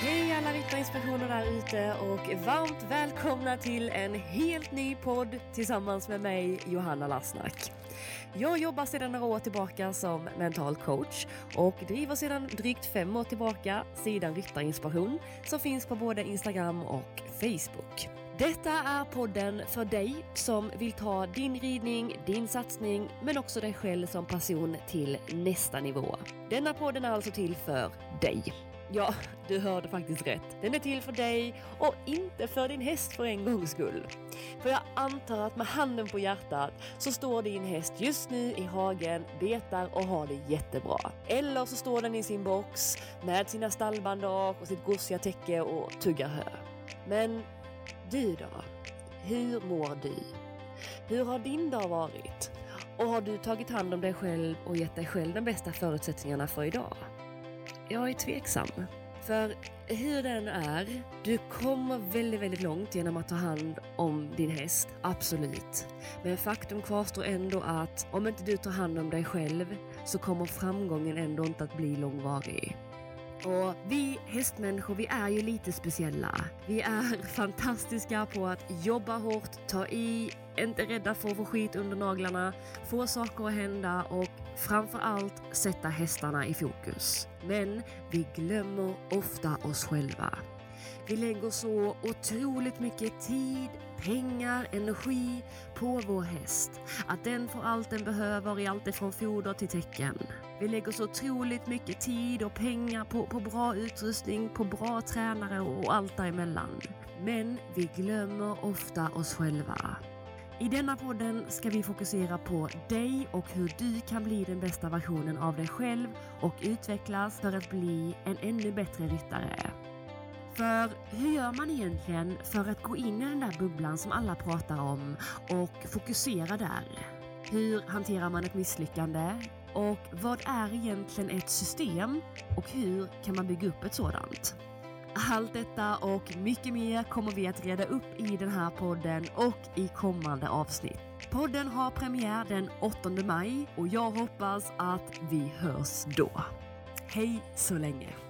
Hej, alla ryttarinspektioner där ute och varmt välkomna till en helt ny podd tillsammans med mig Johanna Lassnack. Jag jobbar sedan några år tillbaka som mental coach och driver sedan drygt fem år tillbaka sidan Ryttarinspiration som finns på både Instagram och Facebook. Detta är podden för dig som vill ta din ridning, din satsning men också dig själv som person till nästa nivå. Denna podden är alltså till för dig. Ja, du hörde faktiskt rätt. Den är till för dig och inte för din häst för en gångs skull. För jag antar att med handen på hjärtat så står din häst just nu i hagen, betar och har det jättebra. Eller så står den i sin box med sina stallbandage och sitt gosiga täcke och tuggar hö. Men du då? Hur mår du? Hur har din dag varit? Och har du tagit hand om dig själv och gett dig själv de bästa förutsättningarna för idag? Jag är tveksam. För hur den är, du kommer väldigt, väldigt långt genom att ta hand om din häst, absolut. Men faktum kvarstår ändå att om inte du tar hand om dig själv så kommer framgången ändå inte att bli långvarig. Och vi hästmänniskor, vi är ju lite speciella. Vi är fantastiska på att jobba hårt, ta i, inte rädda för att få skit under naglarna, få saker att hända och framför allt sätta hästarna i fokus. Men vi glömmer ofta oss själva. Vi lägger så otroligt mycket tid, pengar, energi på vår häst. Att den får allt den behöver i allt ifrån foder till tecken. Vi lägger så otroligt mycket tid och pengar på, på bra utrustning, på bra tränare och allt däremellan. Men vi glömmer ofta oss själva. I denna podden ska vi fokusera på dig och hur du kan bli den bästa versionen av dig själv och utvecklas för att bli en ännu bättre ryttare. För hur gör man egentligen för att gå in i den där bubblan som alla pratar om och fokusera där? Hur hanterar man ett misslyckande? Och vad är egentligen ett system? Och hur kan man bygga upp ett sådant? Allt detta och mycket mer kommer vi att reda upp i den här podden och i kommande avsnitt. Podden har premiär den 8 maj och jag hoppas att vi hörs då. Hej så länge!